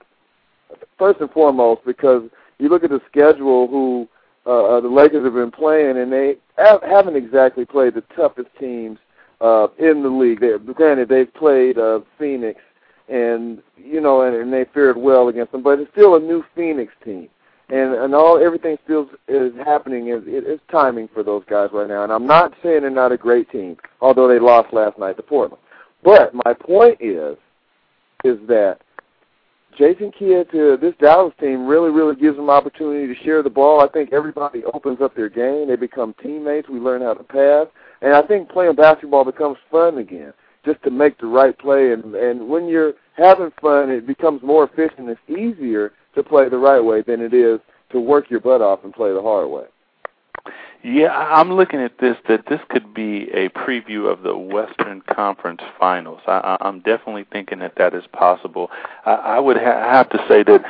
first and foremost, because you look at the schedule, who uh, uh, the Lakers have been playing, and they have, haven't exactly played the toughest teams uh, in the league. They, granted, they've played uh, Phoenix, and you know, and, and they fared well against them, but it's still a new Phoenix team, and and all everything still is happening. Is it, it's timing for those guys right now, and I'm not saying they're not a great team, although they lost last night to Portland. But my point is, is that Jason Kidd to this Dallas team really, really gives them opportunity to share the ball. I think everybody opens up their game. They become teammates. We learn how to pass. And I think playing basketball becomes fun again, just to make the right play. And and when you're having fun, it becomes more efficient. It's easier to play the right way than it is to work your butt off and play the hard way. Yeah, I'm looking at this that this could be a preview of the Western Conference Finals. I, I'm definitely thinking that that is possible. I, I would ha- have to say that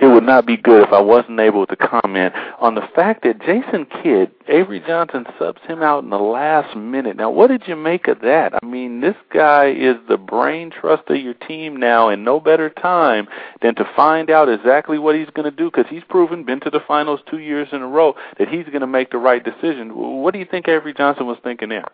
it would not be good if I wasn't able to comment on the fact that Jason Kidd, Avery Johnson subs him out in the last minute. Now, what did you make of that? I mean, this guy is the brain trust of your team now, and no better time than to find out exactly what he's going to do because he's proven, been to the finals two years in a row, that he's going to make the right decision. What do you think Avery Johnson was thinking there?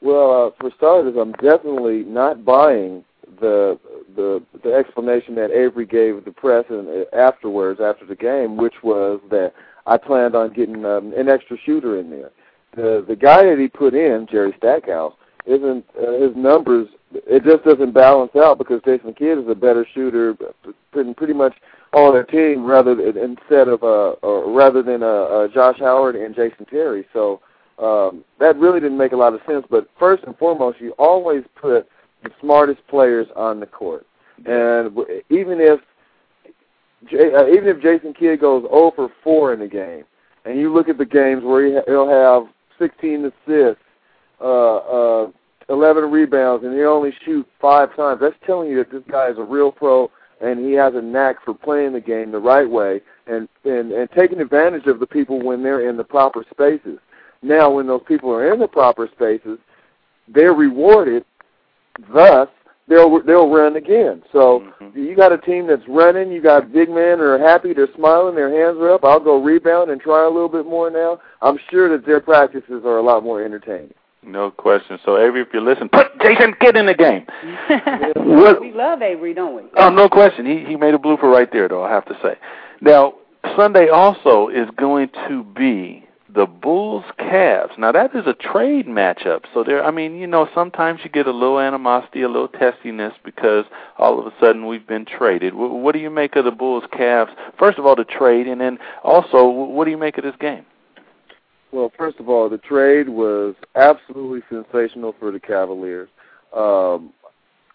Well, uh, for starters, I'm definitely not buying the the the explanation that Avery gave the press and uh, afterwards after the game, which was that I planned on getting um, an extra shooter in there. The the guy that he put in, Jerry Stackhouse, isn't uh, his numbers. It just doesn't balance out because Jason Kidd is a better shooter, pretty pretty much on their team rather than, instead of uh, or rather than uh, uh, Josh Howard and Jason Terry. So um, that really didn't make a lot of sense. But first and foremost, you always put the smartest players on the court, and even if uh, even if Jason Kidd goes 0 for 4 in the game, and you look at the games where he ha- he'll have 16 assists, uh, uh, 11 rebounds, and he only shoot five times, that's telling you that this guy is a real pro and he has a knack for playing the game the right way and and and taking advantage of the people when they're in the proper spaces. Now, when those people are in the proper spaces, they're rewarded. Thus, they'll they'll run again. So mm-hmm. you got a team that's running. You got big men that are happy. They're smiling. Their hands are up. I'll go rebound and try a little bit more now. I'm sure that their practices are a lot more entertaining. No question. So Avery, if you listen, put Jason Kidd in the game. we love Avery, don't we? Oh, no question. He he made a blooper right there, though. I have to say. Now Sunday also is going to be the Bulls Cavs. Now that is a trade matchup. So there I mean, you know, sometimes you get a little animosity, a little testiness because all of a sudden we've been traded. What do you make of the Bulls Cavs? First of all, the trade and then also what do you make of this game? Well, first of all, the trade was absolutely sensational for the Cavaliers. Um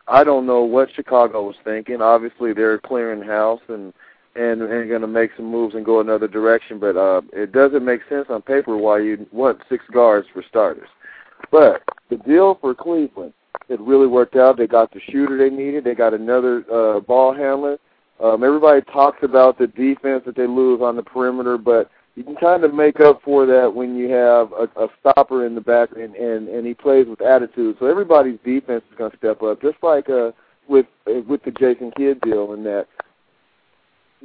I don't know what Chicago was thinking. Obviously, they're clearing house and and and going to make some moves and go another direction. But uh, it doesn't make sense on paper why you want six guards for starters. But the deal for Cleveland, it really worked out. They got the shooter they needed. They got another uh, ball handler. Um, everybody talks about the defense that they lose on the perimeter, but you can kind of make up for that when you have a, a stopper in the back and, and and he plays with attitude. So everybody's defense is going to step up, just like uh, with with the Jason Kidd deal, in that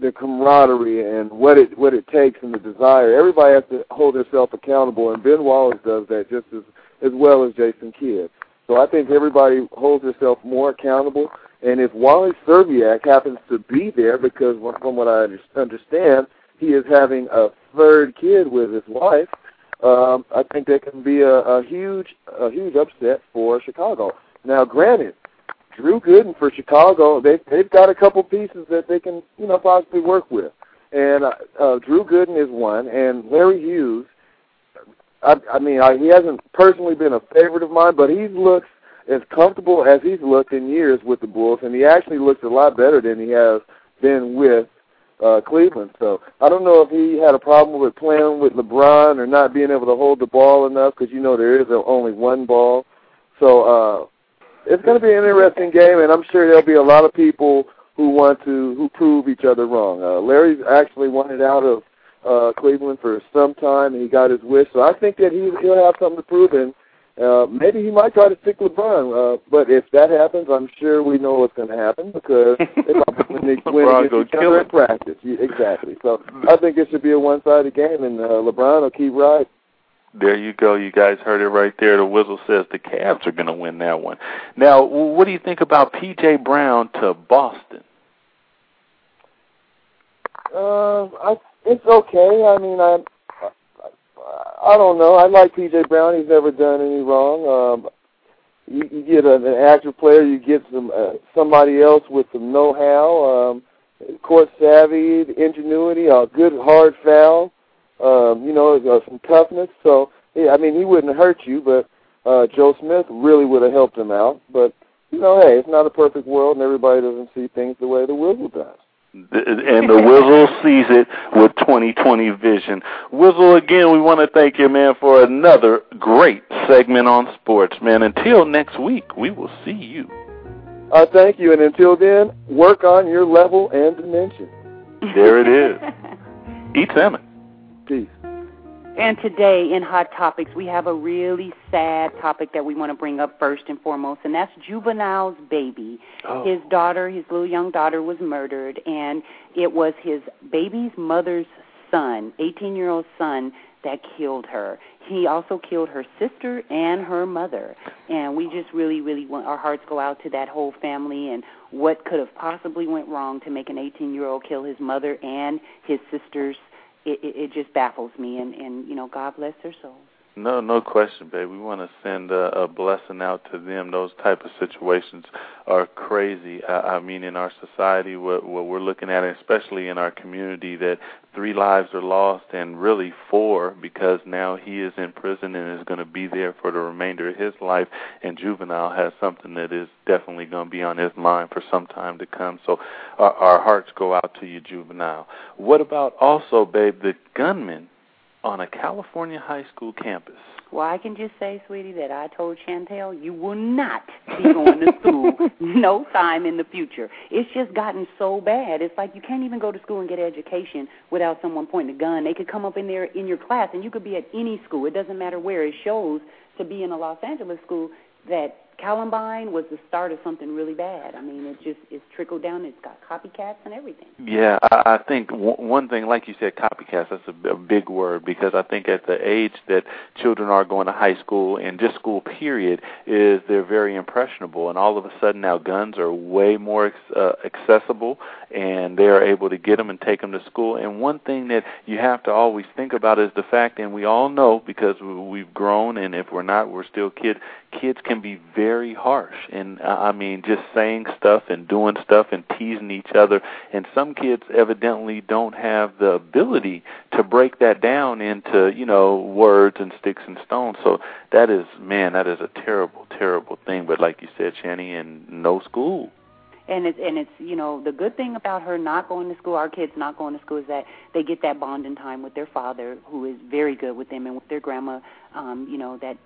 the camaraderie and what it what it takes and the desire. Everybody has to hold themselves accountable, and Ben Wallace does that just as as well as Jason Kidd. So I think everybody holds themselves more accountable. And if Wally Szczerbiak happens to be there, because from what I understand, he is having a third kid with his wife, um, I think that can be a, a huge a huge upset for Chicago. Now, granted, Drew Gooden for Chicago, they they've got a couple pieces that they can you know possibly work with, and uh, uh, Drew Gooden is one, and Larry Hughes. I, I mean, I, he hasn't personally been a favorite of mine, but he looks as comfortable as he's looked in years with the Bulls, and he actually looks a lot better than he has been with uh, Cleveland. So I don't know if he had a problem with playing with LeBron or not being able to hold the ball enough because you know there is only one ball. So uh, it's going to be an interesting game, and I'm sure there'll be a lot of people who want to who prove each other wrong. Uh, Larry's actually wanted out of uh, Cleveland for some time, and he got his wish. So I think that he he'll have something to prove, and uh, maybe he might try to stick LeBron. Uh, but if that happens, I'm sure we know what's going to happen because they're going to win against each other in practice. Yeah, exactly. So I think it should be a one-sided game, and uh, LeBron will keep riding. There you go. You guys heard it right there. The Wizzle says the Cavs are going to win that one. Now, what do you think about P.J. Brown to Boston? Uh, I, it's okay. I mean, I, I, don't know. I like P.J. Brown. He's never done any wrong. Um, you, you get an, an active player. You get some uh, somebody else with some know-how, um, court savvy, ingenuity, a good hard foul um, you know, uh, some toughness. So, yeah, I mean, he wouldn't hurt you, but uh, Joe Smith really would have helped him out. But, you know, hey, it's not a perfect world, and everybody doesn't see things the way the Wizzle does. And the Wizzle sees it with 2020 vision. Wizzle, again, we want to thank you, man, for another great segment on sports, man. Until next week, we will see you. Uh, thank you, and until then, work on your level and dimension. There it is. Eat salmon. Peace. And today in Hot Topics, we have a really sad topic that we want to bring up first and foremost, and that's Juvenile's baby. Oh. His daughter, his little young daughter, was murdered, and it was his baby's mother's son, 18 year old son, that killed her. He also killed her sister and her mother. And we just really, really want our hearts go out to that whole family and what could have possibly went wrong to make an 18 year old kill his mother and his sister's it, it, it just baffles me. And, and you know, God bless their souls. No, no question, babe. We want to send a, a blessing out to them. Those type of situations are crazy. I, I mean, in our society, what, what we're looking at, especially in our community, that three lives are lost, and really four, because now he is in prison and is going to be there for the remainder of his life. And juvenile has something that is definitely going to be on his mind for some time to come. So, our, our hearts go out to you, juvenile. What about also, babe, the gunman on a California high school campus. Well, I can just say, sweetie, that I told Chantel you will not be going to school no time in the future. It's just gotten so bad. It's like you can't even go to school and get education without someone pointing a gun. They could come up in there in your class, and you could be at any school. It doesn't matter where. It shows to be in a Los Angeles school that Columbine was the start of something really bad. I mean, it just it's trickled down. It's got copycats and everything. Yeah, I, I think w- one thing, like you said, copycats. That's a, a big word because I think at the age that children are going to high school and just school period is they're very impressionable, and all of a sudden now guns are way more uh, accessible, and they are able to get them and take them to school. And one thing that you have to always think about is the fact, and we all know because we've grown, and if we're not, we're still kids. Kids can be very harsh, and uh, I mean, just saying stuff and doing stuff and teasing each other. And some kids evidently don't have the ability to break that down into, you know, words and sticks and stones. So that is, man, that is a terrible, terrible thing. But like you said, Channy, and no school and it's and it's you know the good thing about her not going to school our kids not going to school is that they get that bonding time with their father who is very good with them and with their grandma um you know that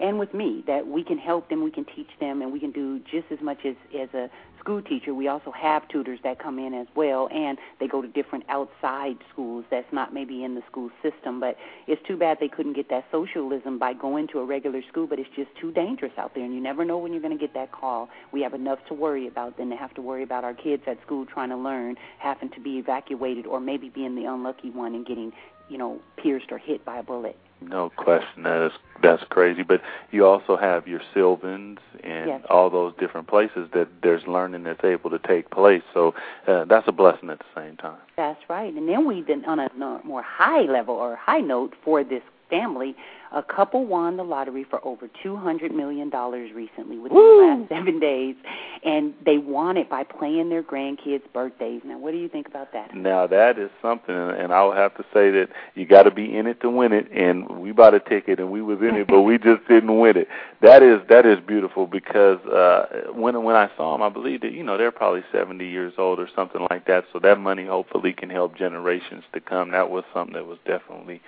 and with me that we can help them, we can teach them, and we can do just as much as as a school teacher. We also have tutors that come in as well, and they go to different outside schools that's not maybe in the school system. But it's too bad they couldn't get that socialism by going to a regular school. But it's just too dangerous out there, and you never know when you're going to get that call. We have enough to worry about than to have to worry about our kids at school trying to learn, having to be evacuated, or maybe being the unlucky one and getting you know pierced or hit by a bullet. No question, that is that's crazy. But you also have your Sylvans and yes. all those different places that there's learning that's able to take place. So uh, that's a blessing at the same time. That's right. And then we then on a more high level or high note for this family, a couple won the lottery for over two hundred million dollars recently within Woo! the last seven days, and they won it by playing their grandkids' birthdays. Now, what do you think about that? Now that is something, and I will have to say that you got to be in it to win it. And we bought a ticket, and we was in it, but we just didn't win it. That is that is beautiful because uh, when when I saw them, I believe that you know they're probably seventy years old or something like that. So that money hopefully can help generations to come. That was something that was definitely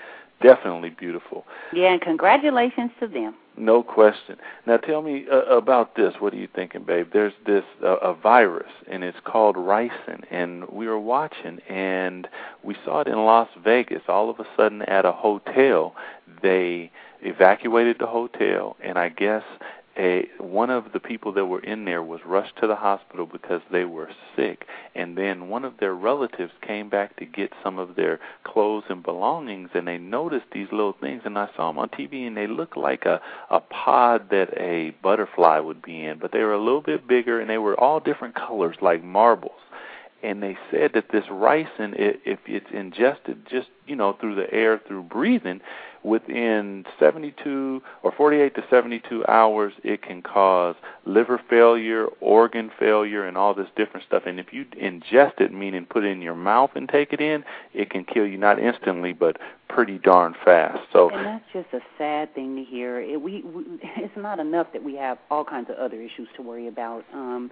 definitely beautiful. Yeah, and congratulations to them. No question. Now tell me uh, about this. What are you thinking, babe? There's this uh, a virus, and it's called ricin. And we were watching, and we saw it in Las Vegas. All of a sudden, at a hotel, they evacuated the hotel, and I guess a one of the people that were in there was rushed to the hospital because they were sick. And then one of their relatives came back to get some of their clothes and belongings and they noticed these little things and I saw them on TV and they looked like a a pod that a butterfly would be in but they were a little bit bigger and they were all different colors like marbles. And they said that this ricin if it's ingested just you know through the air through breathing within 72 or 48 to 72 hours, it can cause liver failure, organ failure, and all this different stuff. And if you ingest it, meaning put it in your mouth and take it in, it can kill you not instantly, but pretty darn fast. So, and that's just a sad thing to hear. It, we, we it's not enough that we have all kinds of other issues to worry about. Um,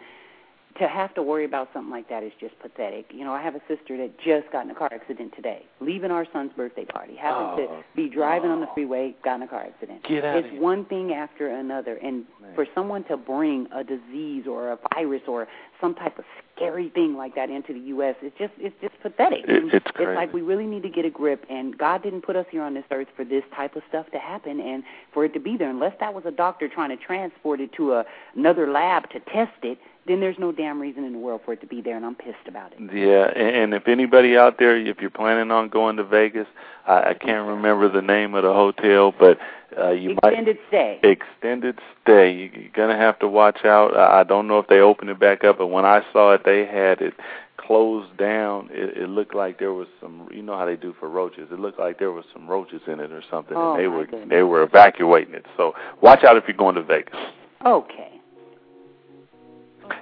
to have to worry about something like that is just pathetic. You know, I have a sister that just got in a car accident today, leaving our son's birthday party, happened oh, to be driving no. on the freeway, got in a car accident. Get out it's of here. one thing after another, and Man. for someone to bring a disease or a virus or some type of scary thing like that into the U.S. It's just it's just pathetic. It, it's crazy. It's like we really need to get a grip, and God didn't put us here on this earth for this type of stuff to happen and for it to be there. Unless that was a doctor trying to transport it to a, another lab to test it, then there's no damn reason in the world for it to be there, and I'm pissed about it. Yeah, and, and if anybody out there, if you're planning on going to Vegas, I, I can't remember the name of the hotel, but uh, you Extended might stay. extended stay. You, you're gonna have to watch out. I, I don't know if they opened it back up, but when I saw it, they had it closed down. It, it looked like there was some. You know how they do for roaches. It looked like there was some roaches in it or something, Oh, and they were goodness. they were evacuating it. So watch out if you're going to Vegas. Okay.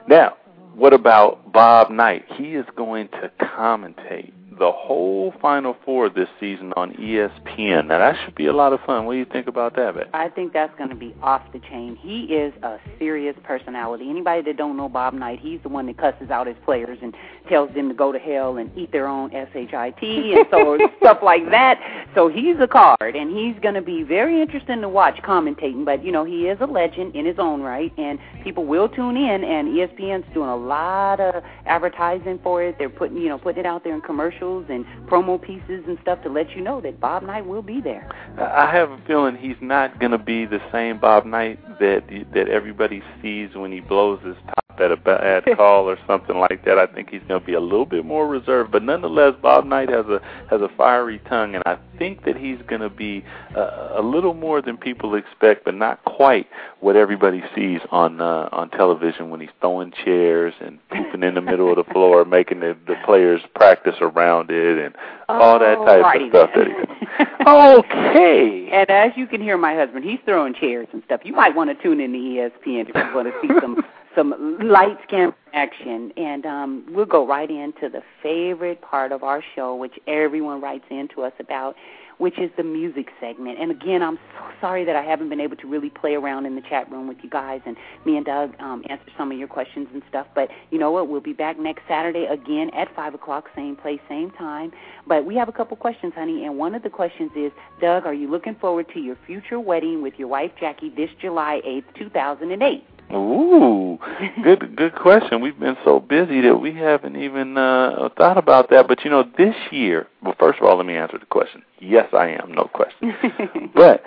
Now, what about Bob Knight? He is going to commentate the whole Final Four this season on ESPN. Now, that should be a lot of fun. What do you think about that, man? I think that's going to be off the chain. He is a serious personality. Anybody that don't know Bob Knight, he's the one that cusses out his players and tells them to go to hell and eat their own shit and so stuff like that. So he's a card, and he's going to be very interesting to watch commentating. But you know, he is a legend in his own right, and people will tune in. And ESPN's doing a lot of advertising for it. They're putting you know putting it out there in commercials commercials and promo pieces and stuff to let you know that Bob Knight will be there. I have a feeling he's not going to be the same Bob Knight that that everybody sees when he blows his top at a bad call or something like that. I think he's going to be a little bit more reserved, but nonetheless, Bob Knight has a has a fiery tongue, and I think that he's going to be uh, a little more than people expect, but not quite what everybody sees on uh, on television when he's throwing chairs and pooping in the middle of the floor, making the, the players practice around it, and all that type of stuff. then. That he, okay. And as you can hear, my husband, he's throwing chairs and stuff. You might want to tune in to ESPN if you want to see some some lights, camera, action. And um, we'll go right into the favorite part of our show, which everyone writes into us about, which is the music segment. And again, I'm so sorry that I haven't been able to really play around in the chat room with you guys and me and Doug um, answer some of your questions and stuff. But you know what? We'll be back next Saturday again at 5 o'clock, same place, same time. But we have a couple questions, honey. And one of the questions is, Doug, are you looking forward to your future wedding with your wife, Jackie, this July 8th, 2008? Ooh, good good question. We've been so busy that we haven't even uh, thought about that. But you know, this year. Well, first of all, let me answer the question. Yes, I am. No question. but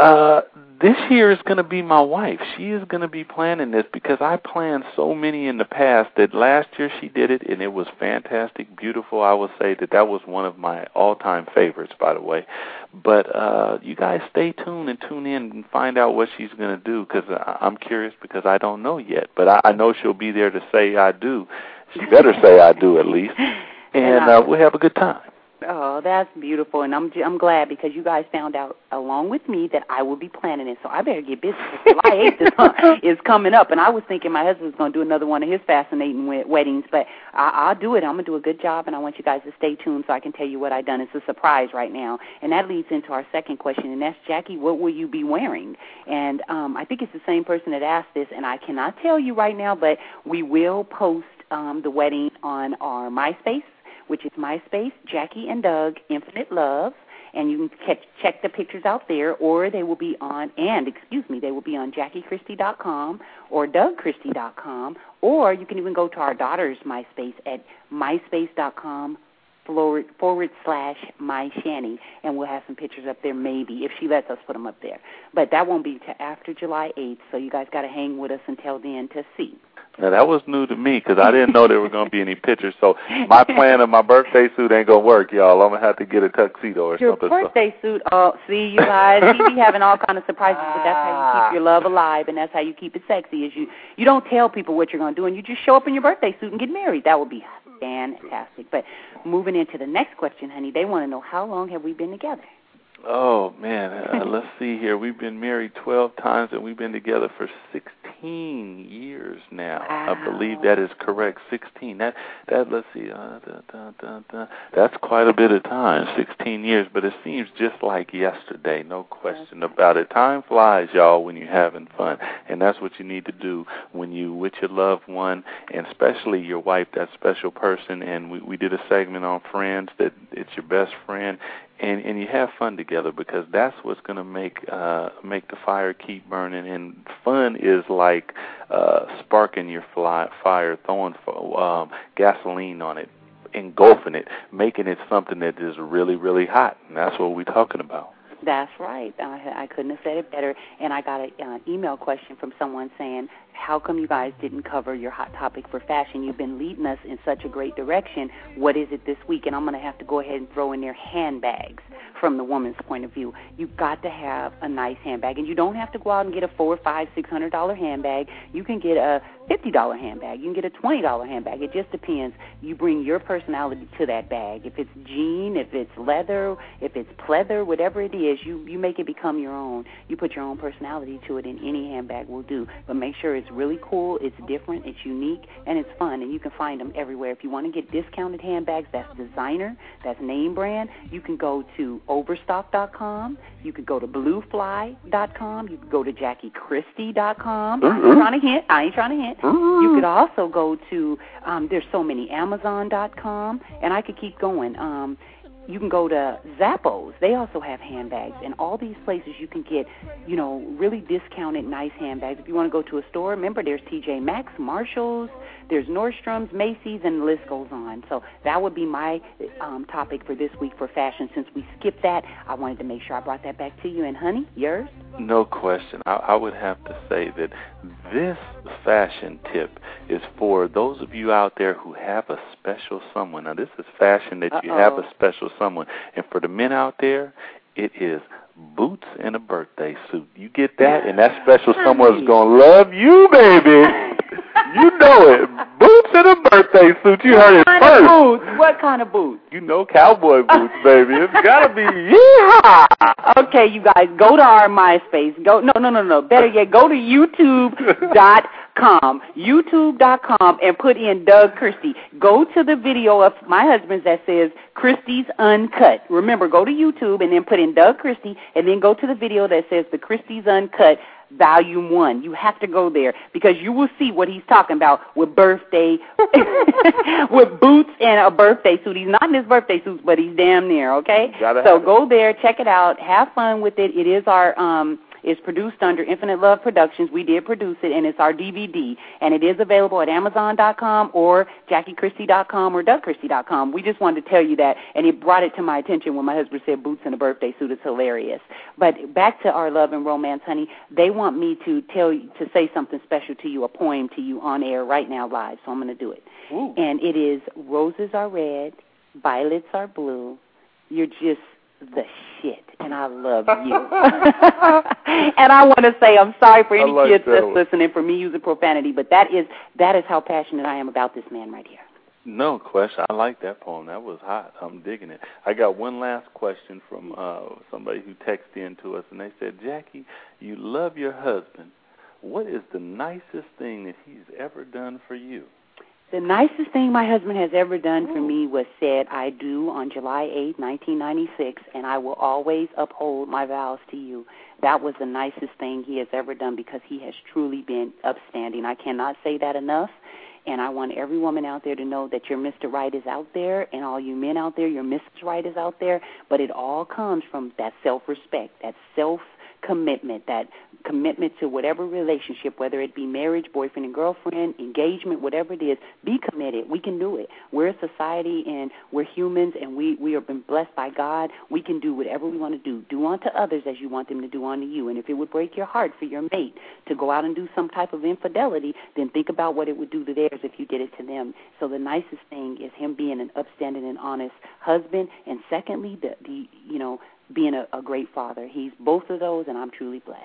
uh, this year is going to be my wife. She is going to be planning this because I planned so many in the past that last year she did it and it was fantastic, beautiful. I will say that that was one of my all-time favorites, by the way. But uh, you guys stay tuned and tune in and find out what she's going to do because I'm curious because I don't know yet. But I, I know she'll be there to say I do. She better say I do at least, and uh, we'll have a good time. Oh, that's beautiful, and I'm I'm glad because you guys found out along with me that I will be planning it. So I better get busy. July 8th is, is coming up, and I was thinking my husband was going to do another one of his fascinating weddings, but I, I'll do it. I'm going to do a good job, and I want you guys to stay tuned so I can tell you what I've done. It's a surprise right now, and that leads into our second question, and that's Jackie, what will you be wearing? And um, I think it's the same person that asked this, and I cannot tell you right now, but we will post um, the wedding on our MySpace which is MySpace, Jackie and Doug, Infinite Love, and you can check, check the pictures out there, or they will be on, and excuse me, they will be on JackieChristie.com or DougChristie.com, or you can even go to our daughter's MySpace at MySpace.com forward, forward slash my shanny, and we'll have some pictures up there maybe if she lets us put them up there. But that won't be till after July 8th, so you guys got to hang with us until then to see. Now that was new to me because I didn't know there were going to be any pictures. So my plan of my birthday suit ain't gonna work, y'all. I'm gonna have to get a tuxedo or Your something. Your birthday suit. Oh, see, you guys, he be having all kind of surprises, but that's how you keep ah. your love alive, and that's how you keep it sexy. Is you you don't tell people what you're going to do, and you just show up in your birthday suit and get married. That would be fantastic. But moving into the next question, honey, they want to know how long have we been together? Oh man, uh, let's see here. We've been married 12 times and we've been together for 16 years now. I believe that is correct. 16. That that let's see. Uh, da, da, da. That's quite a bit of time. 16 years, but it seems just like yesterday. No question about it. Time flies, y'all, when you're having fun, and that's what you need to do when you with your loved one, and especially your wife, that special person. And we we did a segment on friends that it's your best friend and and you have fun together because that's what's going to make uh make the fire keep burning and fun is like uh sparking your fly, fire throwing um gasoline on it engulfing it making it something that is really really hot and that's what we're talking about That's right. I, I couldn't have said it better. And I got an uh, email question from someone saying, "How come you guys didn't cover your hot topic for fashion? You've been leading us in such a great direction. What is it this week?" And I'm going to have to go ahead and throw in there handbags from the woman's point of view. You've got to have a nice handbag, and you don't have to go out and get a four, five, six hundred dollar handbag. You can get a fifty dollar handbag. You can get a twenty dollar handbag. It just depends. You bring your personality to that bag. If it's jean, if it's leather, if it's pleather, whatever it is, you you make it become your own. You put your own personality to it, and any handbag will do. But make sure it's really cool, it's different, it's unique, and it's fun. And you can find them everywhere. If you want to get discounted handbags, that's designer, that's name brand. You can go to Overstock.com. You could go to BlueFly.com. You could go to JackieChristie.com. I ain't trying to hint. I ain't trying to hint. You could also go to um, there's so many Amazon.com, and I could keep going. Um, you can go to Zappos. They also have handbags, and all these places you can get, you know, really discounted, nice handbags. If you want to go to a store, remember there's TJ Maxx, Marshalls, there's Nordstrom's, Macy's, and the list goes on. So that would be my um, topic for this week for fashion. Since we skipped that, I wanted to make sure I brought that back to you. And honey, yours? No question. I, I would have to say that this fashion tip is for those of you out there who have a special someone. Now, this is fashion that you Uh-oh. have a special someone. And for the men out there, it is boots and a birthday suit. You get that, and that special someone is going to love you, baby. You know it. Boots and a birthday suit. You heard it first. What kind of boots? What kind of boots? You know cowboy boots, baby. It's got to be yeehaw. Okay, you guys, go to our MySpace. Go no no no no. Better yet, go to YouTube.com. YouTube.com and put in Doug Christie. Go to the video of my husband's that says Christie's Uncut. Remember, go to YouTube and then put in Doug Christie and then go to the video that says the Christie's Uncut Volume One. You have to go there because you will see what he's talking about with birthday, with boots and a birthday suit. He's not in his birthday suits, but he's damn near. Okay, so it. go there, check it out, have fun with it. It is our um it's produced under Infinite Love Productions. We did produce it, and it's our DVD, and it is available at Amazon.com or JackieChristie.com or DougChristie.com. We just wanted to tell you that, and it brought it to my attention when my husband said boots and a birthday suit is hilarious. But back to our love and romance, honey. They want me to tell you to say something special to you, a poem to you on air right now live. So I'm going to do it. Ooh. And it is roses are red, violets are blue. You're just the shit, and I love you. and I want to say I'm sorry for any like kids that that's listening for me using profanity, but that is that is how passionate I am about this man right here. No question. I like that poem. That was hot. I'm digging it. I got one last question from uh somebody who texted in to us, and they said, Jackie, you love your husband. What is the nicest thing that he's ever done for you? The nicest thing my husband has ever done for me was said, I do on July 8, 1996, and I will always uphold my vows to you. That was the nicest thing he has ever done because he has truly been upstanding. I cannot say that enough. And I want every woman out there to know that your Mr. Right is out there, and all you men out there, your Mrs. Right is out there. But it all comes from that self respect, that self commitment, that commitment to whatever relationship, whether it be marriage, boyfriend and girlfriend, engagement, whatever it is, be committed. We can do it. We're a society and we're humans and we, we have been blessed by God. We can do whatever we want to do. Do unto others as you want them to do unto you. And if it would break your heart for your mate to go out and do some type of infidelity, then think about what it would do to theirs if you did it to them. So the nicest thing is him being an upstanding and honest husband and secondly the, the you know, being a, a great father. He's both of those and I'm truly blessed.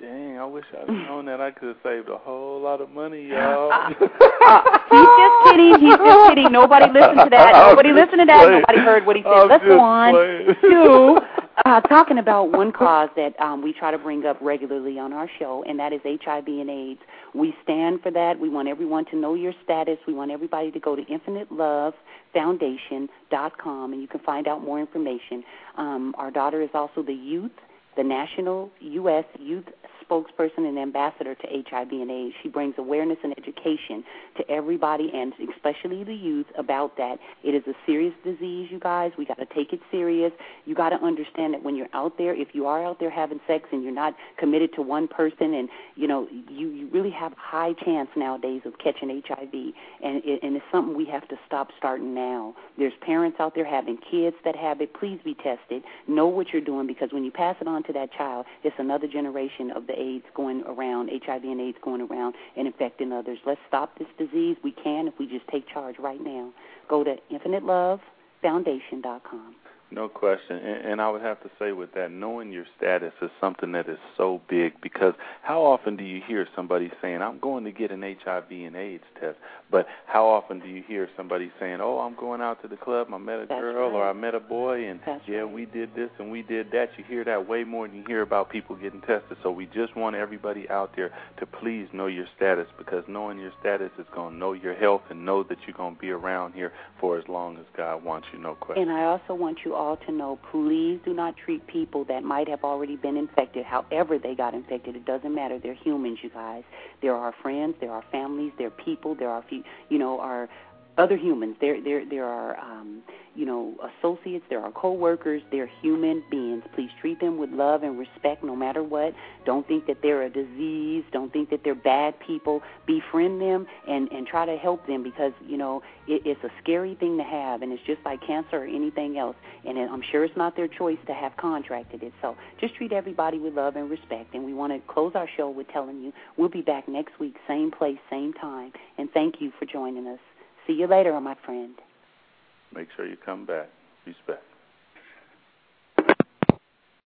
Dang, I wish I'd known that. I could have saved a whole lot of money, y'all. Uh, he's just kidding. He's just kidding. Nobody listened to that. Nobody listened to that. Nobody heard what he said. I'm Let's go on playing. uh, talking about one cause that um, we try to bring up regularly on our show, and that is HIV and AIDS. We stand for that. We want everyone to know your status. We want everybody to go to infinitelovefoundation.com, and you can find out more information. Um, our daughter is also the youth, the national U.S. youth spokesperson and ambassador to HIV and AIDS. She brings awareness and education to everybody and especially the youth about that. It is a serious disease, you guys. We got to take it serious. You got to understand that when you're out there, if you are out there having sex and you're not committed to one person and you know, you you really have a high chance nowadays of catching HIV and it, and it's something we have to stop starting now. There's parents out there having kids that have it. Please be tested. Know what you're doing because when you pass it on to that child, it's another generation of the AIDS going around, HIV and AIDS going around and infecting others. Let's stop this disease. We can if we just take charge right now. Go to infinitelovefoundation.com. No question. And, and I would have to say with that, knowing your status is something that is so big because how often do you hear somebody saying, I'm going to get an HIV and AIDS test? But how often do you hear somebody saying, Oh, I'm going out to the club, I met a That's girl or. I met a boy and That's yeah, right. we did this and we did that. You hear that way more than you hear about people getting tested. So we just want everybody out there to please know your status because knowing your status is going to know your health and know that you're going to be around here for as long as God wants you, no question. And I also want you all to know please do not treat people that might have already been infected, however they got infected. It doesn't matter. They're humans, you guys. They're our friends, they're our families, they're people, they're our, you know, our other humans. There, there, there are, um, you know, associates, There are coworkers, they're human beings. Please treat them with love and respect no matter what. Don't think that they're a disease. Don't think that they're bad people. Befriend them and and try to help them because you know it, it's a scary thing to have, and it's just like cancer or anything else. And I'm sure it's not their choice to have contracted it. So just treat everybody with love and respect. And we want to close our show with telling you we'll be back next week, same place, same time. And thank you for joining us. See you later, my friend. Make sure you come back. Respect.